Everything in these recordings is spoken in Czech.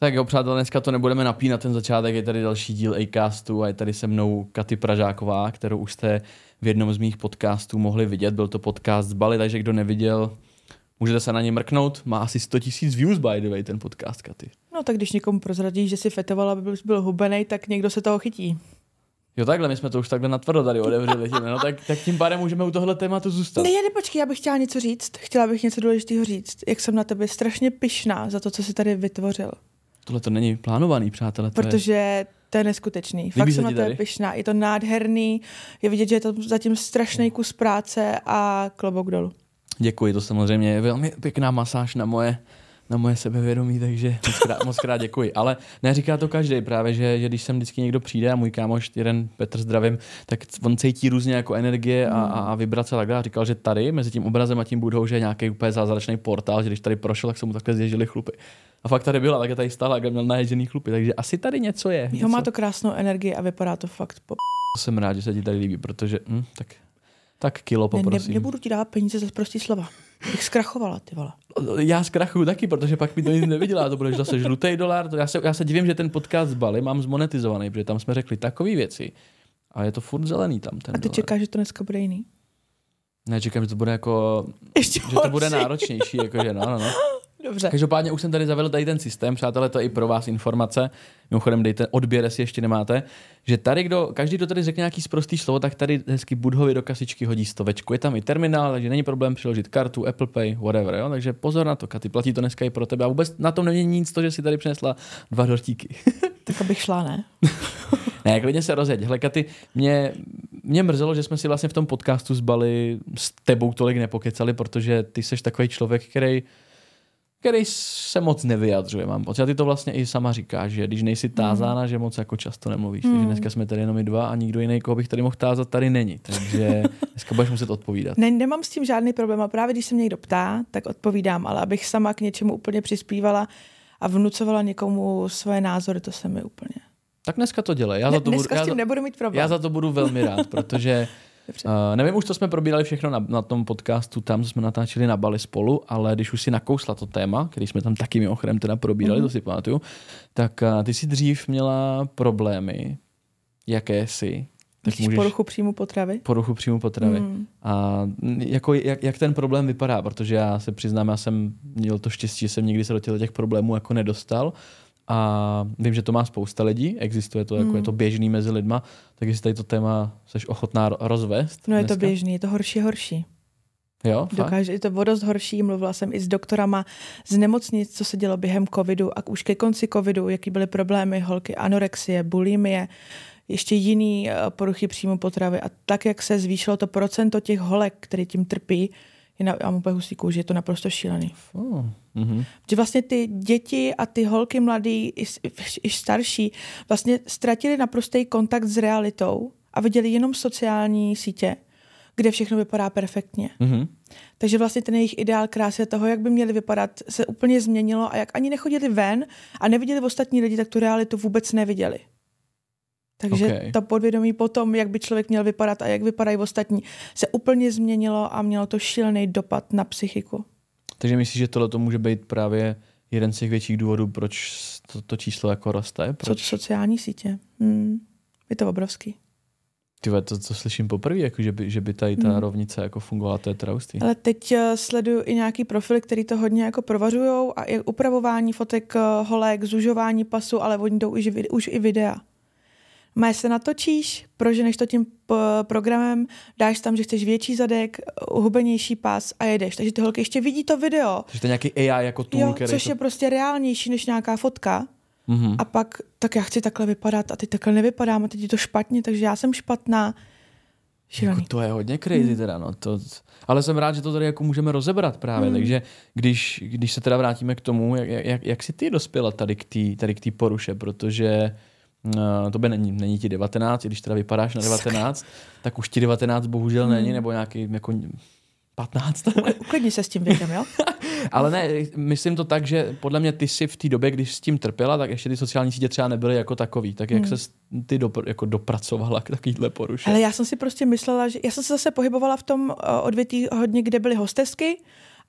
Tak jo, přátelé, dneska to nebudeme napínat ten začátek, je tady další díl Acastu a je tady se mnou Katy Pražáková, kterou už jste v jednom z mých podcastů mohli vidět. Byl to podcast z Bali, takže kdo neviděl, můžete se na ně mrknout. Má asi 100 000 views, by the way, ten podcast, Katy. No tak když někomu prozradíš, že si fetovala, aby byl, byl hubenej, tak někdo se toho chytí. Jo, takhle, my jsme to už takhle natvrdo tady otevřeli. Tím, no, tak, tak tím pádem můžeme u tohle tématu zůstat. Ne, ne, počkej, já bych chtěla něco říct. Chtěla bych něco důležitého říct. Jak jsem na tebe strašně pyšná za to, co jsi tady vytvořil. Tohle to není plánovaný, přátelé. To Protože je... to je neskutečný. Fakt Líbí jsem se na tebe tady? pyšná. Je to nádherný. Je vidět, že je to zatím strašný kus práce a klobouk dolů. Děkuji, to samozřejmě je velmi pěkná masáž na moje, na moje sebevědomí, takže moc krát, moc krát děkuji. Ale neříká to každý právě, že, že když sem vždycky někdo přijde a můj kámoš, jeden Petr zdravím, tak on cítí různě jako energie a, a, a vibrace a tak dále. Říkal, že tady mezi tím obrazem a tím budou, že je nějaký úplně zázračný portál, že když tady prošel, tak se mu takhle zježily chlupy. A fakt tady byla, tak tady stála, jak měl naježený chlupy, takže asi tady něco je. Jo, Něco. má to krásnou energii a vypadá to fakt po... Jsem rád, že se ti tady líbí, protože hm, tak, tak kilo Ne, ne, poprosím. nebudu ti dávat peníze za prostý slova. Bych zkrachovala, ty vole. já zkrachuju taky, protože pak mi to nic nevydělá, to bude zase žlutý dolar. To já, se, já se divím, že ten podcast z Bali mám zmonetizovaný, protože tam jsme řekli takové věci. A je to furt zelený tam ten A ty dolar. čekáš, že to dneska bude jiný? Ne, čekám, že to bude jako, Ještě že to bude náročnější, jakože no, no, no. Dobře. Každopádně už jsem tady zavedl tady ten systém, přátelé, to je i pro vás informace. Mimochodem dejte odběr, jestli ještě nemáte. Že tady, kdo, každý, kdo tady řekne nějaký sprostý slovo, tak tady hezky Budhovi do kasičky hodí stovečku. Je tam i terminál, takže není problém přiložit kartu, Apple Pay, whatever. Jo? Takže pozor na to, Katy, platí to dneska i pro tebe. A vůbec na tom není nic to, že si tady přinesla dva dortíky. Tak abych šla, ne? ne, klidně se rozjeď. Hele, Katy, mě, mě mrzelo, že jsme si vlastně v tom podcastu z Bali s tebou tolik nepokecali, protože ty jsi takový člověk, který který se moc nevyjadřuje, mám pocit. A ty to vlastně i sama říkáš, že když nejsi tázána, že moc jako často nemluvíš. Takže dneska jsme tady jenom my dva a nikdo jiný, koho bych tady mohl tázat, tady není. Takže dneska budeš muset odpovídat. Ne, nemám s tím žádný problém a právě když se mě někdo ptá, tak odpovídám, ale abych sama k něčemu úplně přispívala a vnucovala někomu svoje názory, to se mi úplně... Tak dneska to dělej. Já, Ne, za to budu, dneska já, s tím za, nebudu mít problém. já za to budu velmi rád, protože Dobře. Uh, nevím už, co jsme probírali všechno na, na tom podcastu, tam co jsme natáčeli na Bali spolu, ale když už si nakousla to téma, který jsme tam taky mimochodem teda probírali, mm-hmm. to si pamatuju, tak uh, ty si dřív měla problémy, jaké si, tak Myslíš poruchu příjmu potravy? poruchu příjmu potravy. Mm. A jako, jak, jak, ten problém vypadá, protože já se přiznám, já jsem měl to štěstí, že jsem nikdy se do těch problémů jako nedostal. A vím, že to má spousta lidí, existuje to, jako Mm. je to běžný mezi lidma, tak jestli tady to téma jsi ochotná ro- rozvést No je to dneska? běžný, je to horší, horší. Jo? Dokáže, je to o dost horší, mluvila jsem i s doktorama z nemocnic, co se dělo během covidu a už ke konci covidu, jaký byly problémy holky, anorexie, bulimie, ještě jiný eh, poruchy příjmu potravy a tak, jak se zvýšilo to procento těch holek, které tím trpí, je na, já mám úplně husí kůži, je to naprosto šílený. Oh, mhm. Že vlastně ty děti a ty holky mladý, i, i starší, vlastně ztratili naprostý kontakt s realitou a viděli jenom sociální sítě, kde všechno vypadá perfektně. Mhm. Takže vlastně ten jejich ideál krásy toho, jak by měli vypadat, se úplně změnilo a jak ani nechodili ven a neviděli ostatní lidi, tak tu realitu vůbec neviděli. Takže Ok. okay. to podvědomí potom, jak by člověk měl vypadat a jak vypadají ostatní, se úplně změnilo a mělo to šílený dopad na psychiku. Takže myslíš, že tohle to může být právě jeden z těch větších důvodů, proč to, to číslo jako roste? Co Proč? sociální sítě. Hmm. Je to obrovský. Ty to, to slyším poprvé, jako že, by, že by tady ta Hmm. rovnice jako fungovala, to je teda hustý. Ale teď eh, sleduju i nějaký profily, který to hodně jako provařují a i upravování fotek eh, holek, zužování pasu, ale oni jdou už, už i videa. Má se natočíš, proženeš to tím p- programem, dáš tam, že chceš větší zadek, eh, hubenější pas a jedeš. Takže ty holky ještě vidí to video, Takže to je nějaký AI jako tool, jo, který což to... je prostě reálnější než nějaká fotka. Mhm. A pak, tak já chci takhle vypadat a teď takhle nevypadám a teď je to špatně, takže já jsem špatná. Šílený. Jako to je hodně crazy Hmm. teda, no. To, ale jsem rád, že to tady jako můžeme rozebrat právě, Hmm. takže když, když se teda vrátíme k tomu, jak, jak, jak jsi ty dospěla tady k té tady k té poruše, protože uh, to by není, není ti 19, i když teda vypadáš na 19, tak už ti 19 bohužel Hmm. není, nebo nějaký jako 15. Uklidni se s tím věkem, jo? Ale ne, myslím to tak, že podle mě ty si v té době, když s tím trpěla, tak ještě ty sociální sítě třeba nebyly jako takový. Tak jak Hmm. se ty dopr- jako dopracovala k takovýhle poruše? Ale já jsem si prostě myslela, že já jsem se zase pohybovala v tom eh, odvětví hodně, kde byly hostesky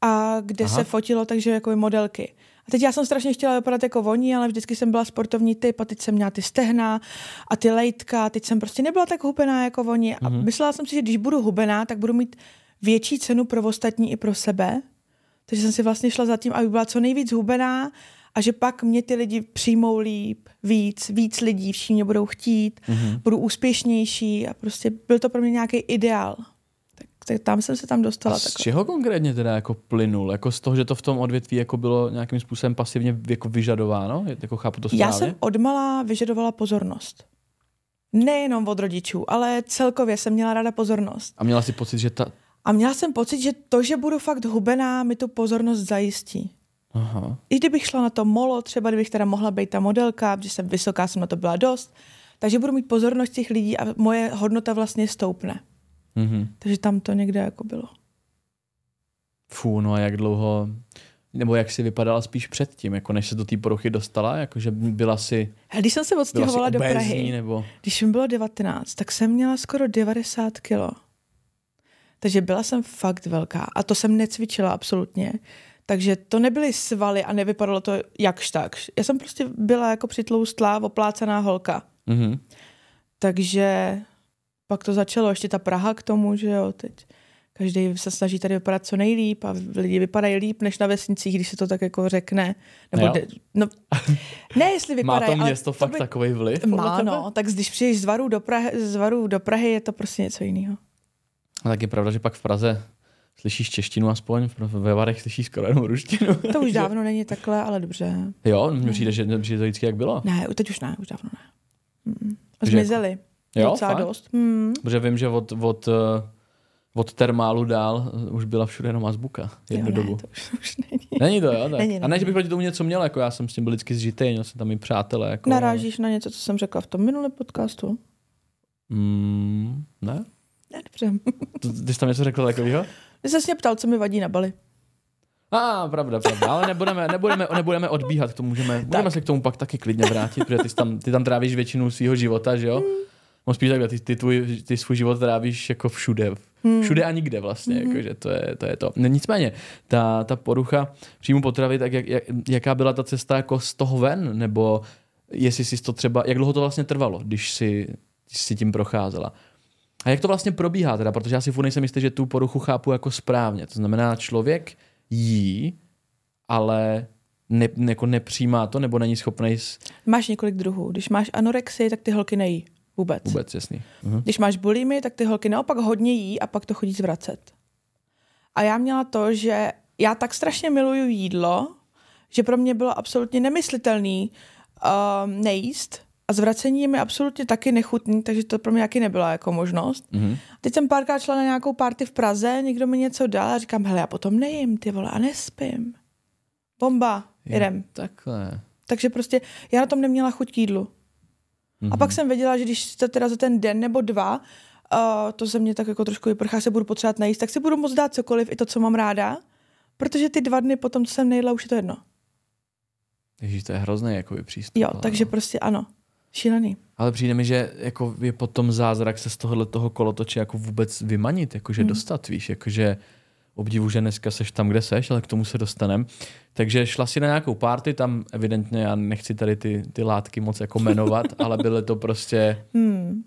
a kde. Aha. se fotilo takže jako modelky. A teď já jsem strašně chtěla vypadat jako voní, ale vždycky jsem byla sportovní typ a teď jsem měla ty stehna a ty lejtka. Teď jsem prostě nebyla tak hubená jako oni. A Mhm. myslela jsem si, že když budu hubená, tak budu mít větší cenu pro ostatní i pro sebe. Takže jsem si vlastně šla za tím, aby byla co nejvíc hubená a že pak mě ty lidi přijmou líp, víc, víc lidí, všichni mě budou chtít, Mhm. budu úspěšnější a prostě byl to pro mě nějaký ideál. Tak, tam jsem se tam dostala. A z takhle. čeho konkrétně teda jako plynul? Jako z toho, že to v tom odvětví jako bylo nějakým způsobem pasivně jako vyžadováno? Jako chápu to správně? Já jsem odmala vyžadovala pozornost. Nejenom od rodičů, ale celkově jsem měla ráda pozornost. A měla si pocit, že ta... A měla jsem pocit, že to, že budu fakt hubená, mi tu pozornost zajistí. Aha. I kdybych šla na to molo, třeba kdybych teda mohla být ta modelka, protože jsem vysoká, jsem na to byla dost, takže budu mít pozornost těch lidí a moje hodnota vlastně stoupne. Mhm. Takže tam to někde jako bylo. Fú, no a jak dlouho... Nebo jak si vypadala spíš předtím, jako než se do té poruchy dostala? Jakože byla si, když jsem se odstěhovala do Prahy, nebo... když mi bylo 19, tak jsem měla skoro 90 kilo. Takže byla jsem fakt velká a to jsem necvičila absolutně. Takže to nebyly svaly a nevypadalo to jakž takž. Já jsem prostě byla jako přitloustlá, oplácaná holka. Mhm. Takže pak to začalo, ještě ta Praha k tomu, že jo, teď každý se snaží tady vypadat co nejlíp a lidi vypadají líp než na vesnicích, když se to tak jako řekne. Nebo Jo. de, no, ne, jestli Má vypadají, to město fakt by, takový vliv? Má, tebe? no, tak když přijdeš z Varu do Prahy, z Varu do Prahy, je to prostě něco jiného. A tak je pravda, že pak v Praze slyšíš češtinu aspoň, ve Varech slyšíš skoro jenom ruštinu. To už dávno není takhle, ale dobře. Jo, mně přijde, že, že to vždycky jak bylo. Ne, teď už ne, už dávno ne. Mm. Zmizeli. Jo, Docela fakt? dost. Mm. Protože vím, že od, od, eh, od termálu dál eh, už byla všude jenom azbuka jednu jo, dobu. Ne, to už, už není. Není to, jo? Tak. Není, A ne, není. že bych proti tomu něco měl, jako já jsem s tím byl vždycky zžitej, měl jsem tam i přátelé. Jako, Narážíš na něco, co jsem řekla v tom minulém podcastu? Mm, ne? Ne, dobře. To- Ty jsi tam něco řekl takového? Ty jsi mě ptal, co mi vadí na Bali. A, ah, pravda, pravda, ale nebudeme, nebudeme, nebudeme odbíhat, to můžeme, můžeme se k tomu pak taky klidně vrátit, protože ty, jsi tam, ty tam trávíš většinu svého života, že jo? No spíš takhle, ty, ty, tvůj, ty svůj život trávíš jako všude, Hmm. všude a nikde vlastně, Mhm. jakože to je to. Je to. No, nicméně, ta, ta porucha příjmu potravy, tak jak, jak, jaká byla ta cesta jako z toho ven, nebo jestli si to třeba, jak dlouho to vlastně trvalo, když si, když si tím procházela. A jak to vlastně probíhá teda, protože já si furt nejsem jistý, že tu poruchu chápu jako správně. To znamená, člověk jí, ale ne, jako nepřijímá to, nebo není schopný. Máš několik druhů. Když máš anorexii, tak ty holky nejí. Vůbec. vůbec jasný. Mhm. Když máš bulimy, tak ty holky naopak hodně jí a pak to chodí zvracet. A já měla to, že já tak strašně miluju jídlo, že pro mě bylo absolutně nemyslitelný um, nejíst a zvracení je mi absolutně taky nechutný, takže to pro mě taky nebyla jako možnost. Mhm. Teď jsem párkrát šla na nějakou party v Praze, někdo mi něco dal a říkám, hele, já potom nejím, ty vole, a nespím. Bomba, jdem. Takhle. Takže prostě já na tom neměla chuť k jídlu. Mhm. A pak jsem věděla, že když to teda za ten den nebo dva, uh, to ze mě tak jako trošku vyprchá, se budu potřebovat najíst, tak si budu moct dát cokoliv, i to, co mám ráda, protože ty dva dny potom, co jsem nejedla, už je to jedno. Ježíš, to je hrozný jako přístup. Jo, ale takže no. prostě ano. Šílený. Ale přijde mi, že jako je potom zázrak se z tohohle toho kolotoče jako vůbec vymanit, jakože Hmm. dostat, víš, jakože obdivu, že dneska seš tam, kde seš, ale k tomu se dostanem. Takže šla si na nějakou party, tam evidentně, já nechci tady ty, ty látky moc jako jmenovat, ale byly to prostě, Hmm.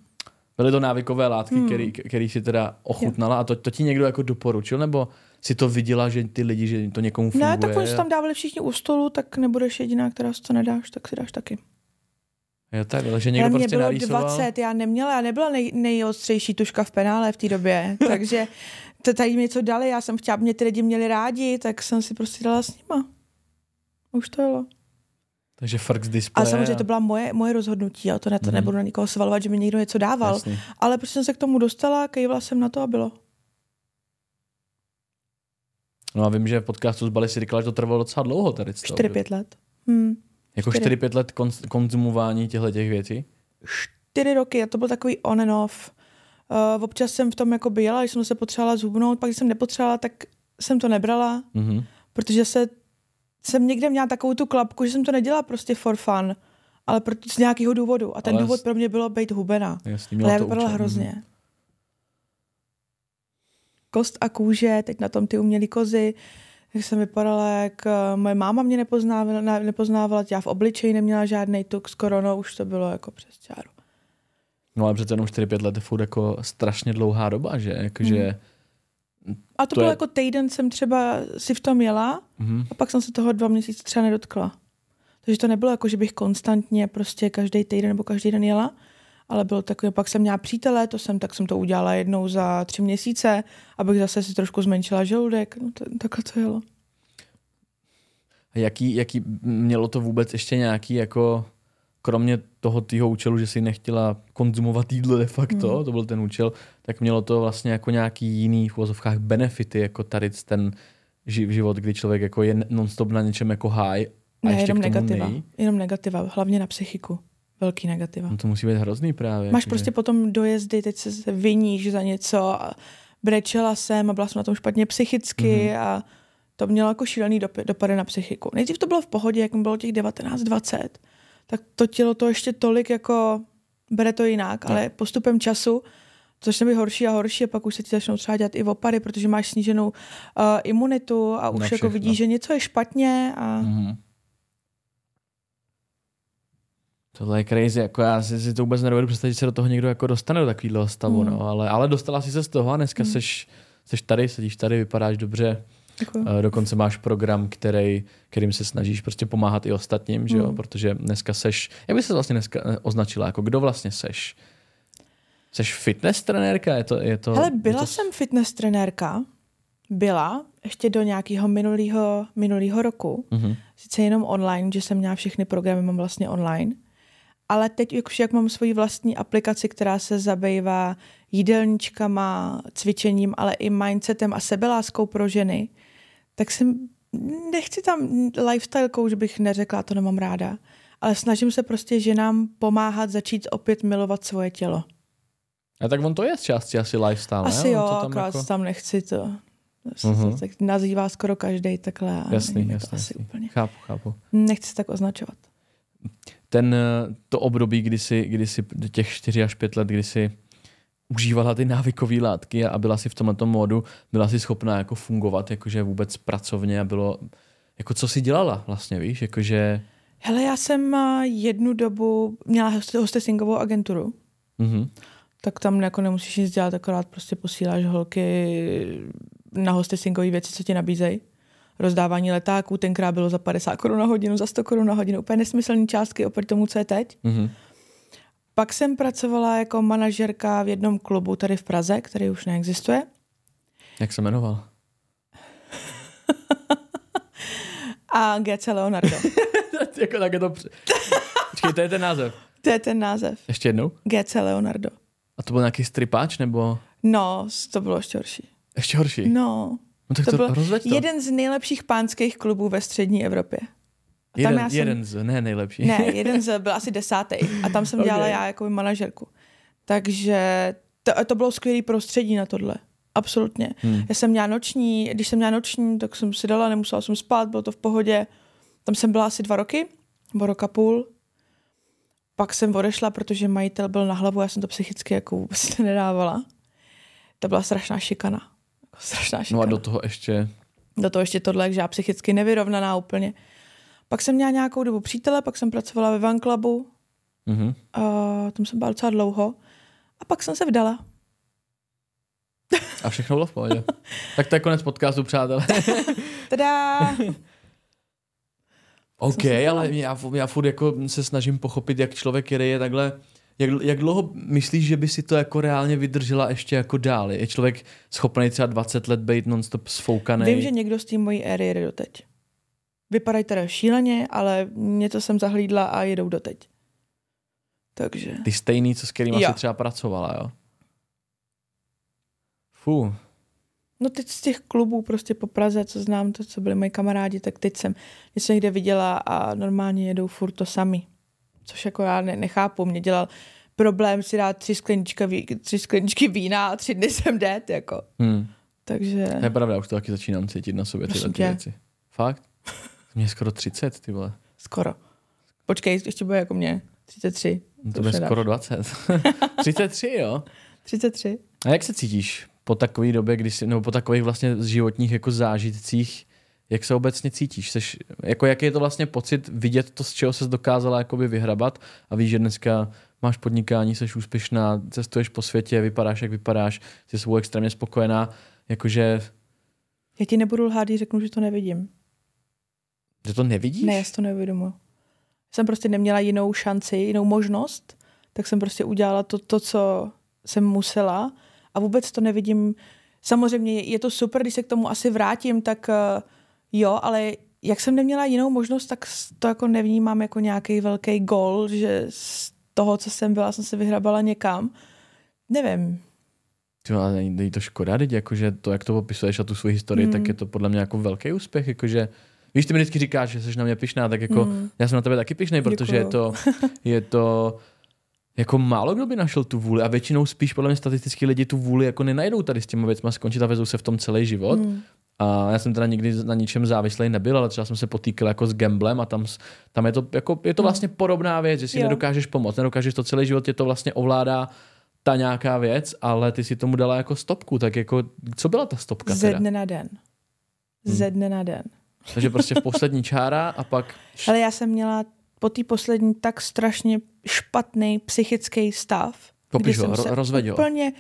byly to návykové látky, Hmm. který, který si teda ochutnala a to, to ti někdo jako doporučil, nebo si to viděla, že ty lidi, že to někomu funguje? Ne, tak oni se tam dávali všichni u stolu, tak nebudeš jediná, která si to nedáš, tak si dáš taky. Jo, že Ale někdo mě prostě bylo narýsoval. 20, já neměla, já nebyla nej, nejostřejší tuška v penále v té době, takže to tady mi něco dali, já jsem chtěla, aby mě ty lidi měli rádi, tak jsem si prostě dala s nima. Už to jelo. Takže frk z A samozřejmě to byla moje, moje rozhodnutí, a to, ne, to Mhm. nebudu na nikoho svalovat, že mi někdo něco dával. Jasný. Ale prostě jsem se k tomu dostala, kejvala jsem na to a bylo. No a vím, že v podcastu z Bali si říkala, že to trvalo docela dlouho tady. z toho. 4-5 let. Hmm. Jako čtyři. 4-5 let konz- konzumování těchto těch věcí? Čtyři roky a to byl takový on and off. Uh, občas jsem v tom jako byla, když jsem se potřebovala zhubnout, pak když jsem nepotřebovala, tak jsem to nebrala, Mhm. protože se, jsem někde měla takovou tu klapku, že jsem to nedělala prostě for fun, ale pro, z nějakého důvodu. A ten Ale důvod pro mě bylo být hubená. Jasný, Ale já vypadala účel. hrozně. Mhm. Kost a kůže, teď na tom ty umělý kozy, jak jsem vypadala, jak eh, moje máma mě nepoznávala, ne- nepoznávala, já v obličeji neměla žádný tuk s koronou, už to bylo jako přes čáru. No ale přece jenom 4-5 let je furt jako strašně dlouhá doba, že? Jakože... A to, To bylo je- jako týden jsem třeba si v tom jela Mhm. a pak jsem se toho dva měsíce třeba nedotkla. Takže to nebylo jako, že bych konstantně prostě každý týden nebo každý den jela, ale bylo takové, pak jsem měla přítele, to jsem, tak jsem to udělala jednou za tři měsíce, abych zase si trošku zmenšila žaludek. No to, takhle to jelo. A jaký, jaký, mělo to vůbec ještě nějaký jako, kromě toho tvýho účelu, že si nechtěla konzumovat jídlo de facto, Hmm. to byl ten účel, tak mělo to vlastně jako nějaký jiný v uvozovkách benefity, jako tady ten ži- život, kdy člověk jako je non-stop na něčem jako high a Ne, ještě jenom k tomu negativa. nejí. Jenom negativa, hlavně na psychiku. Velký negativa. No to musí být hrozný právě. Máš jakože- prostě potom dojezdy, teď se viníš za něco a brečela jsem a byla jsem na tom špatně psychicky Mhm. mm-hmm. a to mělo jako šílený dop- dopady na psychiku. Nejdřív to bylo v pohodě, jak mi bylo těch 19-20, tak to tělo to ještě tolik jako bere to jinak, No. ale postupem času to začne být horší a horší a pak už se ti začnou třeba dělat i opady, protože máš sníženou uh, imunitu a už jako vidíš, že něco je špatně a Mhm. Tohle je crazy, jako já si, si to vůbec nedovedu představit, že se do toho někdo jako dostane do takového stavu, Mm. no, ale, ale dostala si se z toho a dneska Mm. seš, seš tady, sedíš tady, vypadáš dobře, jako, Eh, dokonce máš program, který, kterým se snažíš prostě pomáhat i ostatním, že jo, Mm. protože dneska seš, jak by se vlastně dneska eh, označila, jako kdo vlastně seš? Seš fitness trenérka? Je to, je to, Hele, je byla to, jsem fitness trenérka, byla, ještě do nějakého minulého, minulého roku, Mhm. sice jenom online, že jsem měla všechny programy, mám vlastně online, ale teď už jak mám svoji vlastní aplikaci, která se zabývá jídelníčkama, cvičením, ale i mindsetem a sebeláskou pro ženy, tak jsem, nechci tam lifestyle coach, bych neřekla, to nemám ráda, ale snažím se prostě ženám pomáhat začít opět milovat svoje tělo. A tak on to je z části asi lifestyle, Asi ne? jo, On to akorát jako... tam nechci to. To Mhm. tak nazývá skoro každý takhle. Jasný, jasný, To asi jasný. úplně. Chápu, chápu. Nechci tak označovat. ten, eh, to období, kdy si, kdy si těch 4 až 5 let, kdy si užívala ty návykové látky a byla si v tomhle módu, byla si schopná jako fungovat, jakože vůbec pracovně a bylo, jako co si dělala vlastně, víš, jakože, Hele, já jsem a, jednu dobu měla host- hostessingovou agenturu, mhm, tak tam jako nemusíš nic dělat, akorát prostě posíláš holky na hostessingové věci, co ti nabízejí. Rozdávání letáků, tenkrát bylo za 50 korun na hodinu, za 100 korun na hodinu, úplně nesmyslné částky oproti tomu, co je teď. mhm, Pak jsem pracovala jako manažerka v jednom klubu tady v Praze, který už neexistuje. jak se jmenoval? A GC Leonardo. jako tak je to... Počkej, to je ten název. to je ten název. Ještě jednou? GC Leonardo. A to byl nějaký stripáč, nebo No, to bylo ještě horší. ještě horší? No, no tak to to, byl to. jeden z nejlepších pánských klubů ve střední Evropě. A jeden, já jsem- jeden z, ne nejlepší. Ne, jeden z, byl asi desátý. A tam jsem dělala Ok. já jako manažerku. Takže to, to bylo skvělé prostředí na tohle. Absolutně. Hmm. Já jsem měla noční, když jsem měla noční, tak jsem si dala, nemusela jsem spát, bylo to v pohodě. Tam jsem byla asi dva roky, nebo roka půl. Pak jsem odešla, protože majitel byl na hlavu, já jsem to psychicky jako vůbec nedávala. To byla strašná šikana. Jako Strašná No šikana. a do toho ještě... Do toho ještě tohle, že já psychicky nevyrovnaná úplně. Pak jsem měla nějakou dobu přítele, pak jsem pracovala ve Van Clubu, Mhm. a tam jsem byla docela dlouho. A pak jsem se vdala. A všechno bylo v pohodě. tak to je konec podcastu, přátelé. Tada! OK, ale já, já furt jako se snažím pochopit, jak člověk, který je takhle, jak, jak dlouho myslíš, že by si to jako reálně vydržela ještě jako dál? Je člověk schopný třeba 20 let být nonstop sfoukaný? Vím, že někdo z té mojí éry jede doteď. Vypadají teda šíleně, ale něco jsem zahlídla a jedou doteď. Takže... Ty stejný, co s kterými Jo. jsi třeba pracovala, jo? Fú, No teď z těch klubů prostě po Praze, co znám, to, co byli moji kamarádi, tak teď jsem něco někde viděla a normálně jedou furt to sami. Což jako já ne, nechápu. Mě dělal problém si dát tři skleničky, tři skleničky vína a tři dny jsem dead, jako. hm. Takže... to je pravda, už to taky začínám cítit na sobě tyhle ty věci. Fakt? Mně je skoro 30, ty vole. Skoro. Počkej, ještě bude jako mě. 33. No To bude skoro 20. 33, jo? 33. A jak se cítíš po takové době, kdy jsi, nebo po takových vlastně životních jako zážitcích, Jak se obecně cítíš? Seš, jako jaký je to vlastně pocit vidět to, z čeho se dokázala jakoby vyhrabat a víš, že dneska máš podnikání, jsi úspěšná, cestuješ po světě, vypadáš, jak vypadáš, jsi svou extrémně spokojená, jakože... Já ti nebudu lhát, když řeknu, že to nevidím. Že to nevidíš? Ne, já si to neuvědomuji. Jsem prostě neměla jinou šanci, jinou možnost, tak jsem prostě udělala to, to co jsem musela a vůbec to nevidím. Samozřejmě je to super, když se k tomu asi vrátím, tak uh, jo, ale jak jsem neměla jinou možnost, tak to jako nevnímám jako nějaký velký gol, že z toho, co jsem byla, jsem se vyhrabala někam. Nevím. Ty, ale není to škoda, teď, jakože to, jak to popisuješ a tu svou historii, mm. tak je to podle mě jako velký úspěch, jakože Víš, ty mi vždycky říkáš, že jsi na mě pišná, tak jako mm. já jsem na tebe taky pišný, protože je to, je to jako málo kdo by našel tu vůli a většinou spíš podle mě statisticky lidi tu vůli jako nenajdou tady s těma věcmi skončit a vezou se v tom celý život. Mm. A já jsem teda nikdy na ničem závislý nebyl, ale třeba jsem se potýkal jako s gamblem a tam, tam je, to, jako, je to hmm. vlastně podobná věc, že si jo. nedokážeš pomoct, nedokážeš to celý život, tě to vlastně ovládá ta nějaká věc, ale ty si tomu dala jako stopku, tak jako, co byla ta stopka Ze dne na den. Ze hmm. dne na den. Takže prostě v poslední čára a pak... Ale já jsem měla po té poslední tak strašně špatný psychický stav. Popiš ho, rozveď ho. Úplně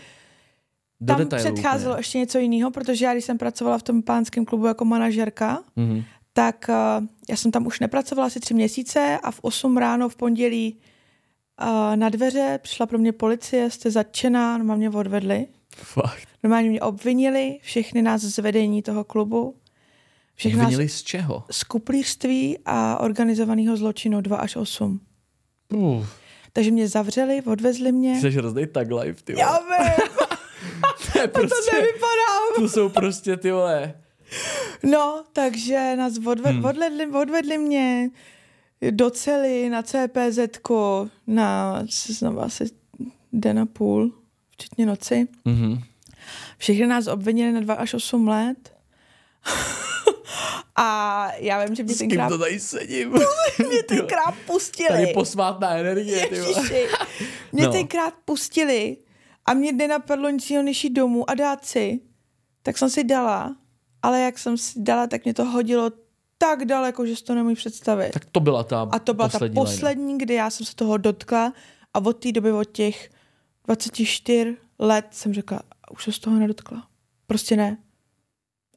do tam předcházelo úplně. ještě něco jiného, protože já, když jsem pracovala v tom pánském klubu jako manažerka, mm-hmm. tak uh, já jsem tam už nepracovala asi tři měsíce a v 8 ráno v pondělí uh, na dveře přišla pro mě policie, jste zatčená, no mě odvedli. Fakt. Normálně mě obvinili, všechny nás z vedení toho klubu. Všechny obvinili nás z čeho? Z kuplířství a organizovaného zločinu 2 až 8. Uh. Takže mě zavřeli, odvezli mě. Jsi hrozný tag life, ty Já vím. to, je prostě, to nevypadá. To jsou prostě ty vole. No, takže nás odve, hmm. odvedli, odvedli mě do cely na CPZ na, na asi den a půl, včetně noci. Mm-hmm. Všichni nás obvinili na 2 až 8 let. A já vím, že mě tenkrát... to tady sedím? mě tenkrát pustili. Tady posvátná energie, ty Mě no. tenkrát pustili a mě nenapadlo nic jiného, než jít domů a dát si. Tak jsem si dala, ale jak jsem si dala, tak mě to hodilo tak daleko, že si to nemůžu představit. Tak to byla ta A to byla poslední ta poslední, lajna. kdy já jsem se toho dotkla a od té doby, od těch 24 let jsem řekla, už se z toho nedotkla. Prostě ne.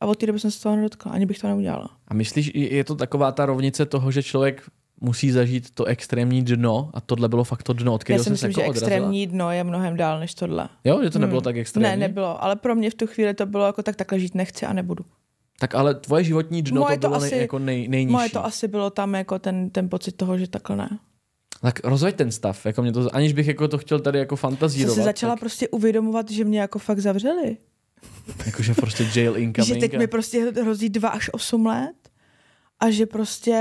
A od té doby jsem se toho nedotkla, ani bych to neudělala. A myslíš, je to taková ta rovnice toho, že člověk musí zažít to extrémní dno a tohle bylo fakt to dno, od kterého Já si myslím, jako že extrémní dno je mnohem dál než tohle. Jo, že to nebylo hmm. tak extrémní? Ne, nebylo, ale pro mě v tu chvíli to bylo jako tak takhle žít nechci a nebudu. Tak ale tvoje životní dno moje to bylo to asi, nej, jako nej, nejnižší. Moje to asi bylo tam jako ten, ten pocit toho, že takhle ne. Tak rozveď ten stav, jako mě to, aniž bych jako to chtěl tady jako fantazírovat. Jsem si začala tak... prostě uvědomovat, že mě jako fakt zavřeli. Jakože prostě jail incoming. že teď mi prostě hrozí dva až osm let a že prostě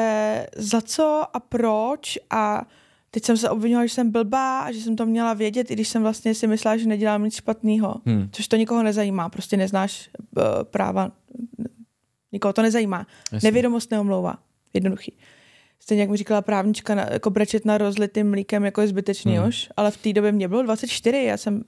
za co a proč a teď jsem se obvinila, že jsem blbá a že jsem to měla vědět, i když jsem vlastně si myslela, že nedělám nic špatného. Hmm. Což to nikoho nezajímá, prostě neznáš uh, práva, nikoho to nezajímá. Jasně. Nevědomost neomlouvá, jednoduchý. Stejně jak mi říkala právnička, na, jako brečet na rozlitým mlíkem jako je zbytečný hmm. už, ale v té době mě bylo 24, já jsem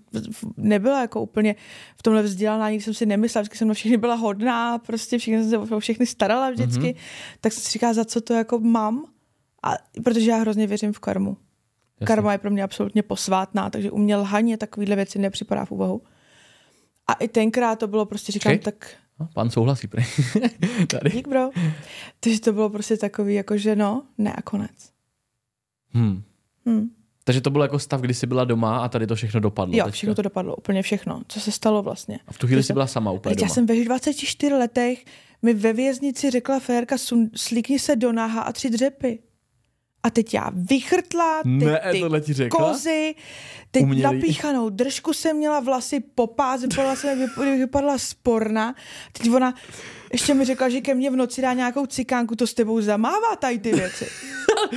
nebyla jako úplně v tomhle vzdělaná, nikdy jsem si nemyslela, vždycky jsem na všechny byla hodná, prostě všechny jsem se o všechny starala vždycky, hmm. tak jsem si říkala, za co to jako mám, a protože já hrozně věřím v karmu. Jasně. Karma je pro mě absolutně posvátná, takže u mě lhaně takovýhle věci nepřipadá v úvahu. A i tenkrát to bylo prostě, říkám, okay. tak No, pan souhlasí, prej. Tady. Dík, bro. Takže to bylo prostě takový, jako že no, ne a konec. Hmm. Hmm. Takže to byl jako stav, kdy jsi byla doma a tady to všechno dopadlo. Jo, teďka. všechno to dopadlo, úplně všechno, co se stalo vlastně. A v tu chvíli jsi byla sama úplně doma. Já jsem ve 24 letech mi ve věznici řekla Férka, slíkni se do náha a tři dřepy. A teď já vychrtla ty, ne, ty ti řekla? kozy, teď Umělý. napíchanou držku jsem měla vlasy popás, vypadala jsem, vypadala sporna. Teď ona ještě mi řekla, že ke mně v noci dá nějakou cikánku, to s tebou zamává tady ty věci.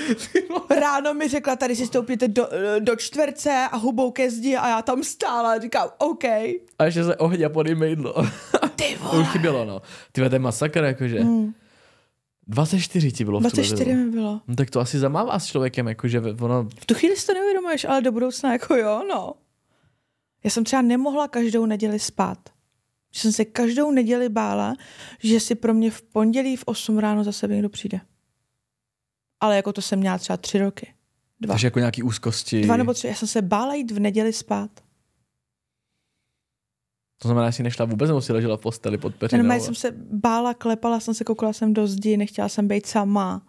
Ráno mi řekla, tady si stoupněte do, do čtverce a hubou ke zdi a já tam stála a říkám, OK. A ještě se ohně pod jídlo. Ty vole. To už chybělo, no. Ty to je masakr, jakože. Hmm. 24 ti bylo 24 mi bylo. No, tak to asi zamává s člověkem, jakože ono... V tu chvíli si to neuvědomuješ, ale do budoucna jako jo, no. Já jsem třeba nemohla každou neděli spát. Že jsem se každou neděli bála, že si pro mě v pondělí v 8 ráno zase někdo přijde. Ale jako to jsem měla třeba tři roky. Dva. Takže jako nějaký úzkosti. Dva nebo tři. Já jsem se bála jít v neděli spát. To znamená, že jsi nešla vůbec, nebo si ležela v posteli pod peřinou? Ne, jsem se bála, klepala jsem se, koukala jsem do zdi, nechtěla jsem být sama.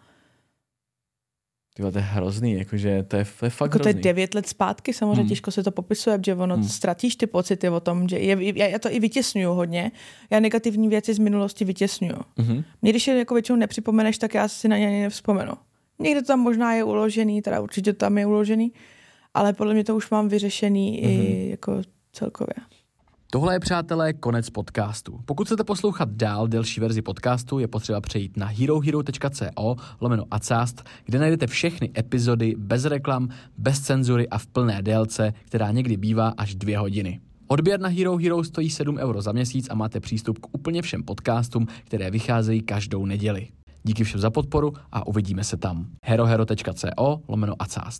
Ty to je hrozný, jakože to je, to je fakt Jako to hrozný. je devět let zpátky, samozřejmě Hmm. těžko se to popisuje, že ono Hmm. hmm. ztratíš ty pocity o tom, že je, já, já to i vytěsňuju hodně. Já negativní věci z minulosti vytěsňuju. Mhm. Mě když je jako většinou nepřipomeneš, tak já si na ně ani nevzpomenu. Někde to tam možná je uložený, teda určitě to tam je uložený, ale podle mě to už mám vyřešený mm-hmm. i jako celkově. Tohle je, přátelé, konec podcastu. Pokud chcete poslouchat dál delší verzi podcastu, je potřeba přejít na herohero.co lomeno acast, kde najdete všechny epizody bez reklam, bez cenzury a v plné délce, která někdy bývá až dvě hodiny. Odběr na Hero Hero stojí 7 euro za měsíc a máte přístup k úplně všem podcastům, které vycházejí každou neděli. Díky všem za podporu a uvidíme se tam. herohero.co lomeno acast.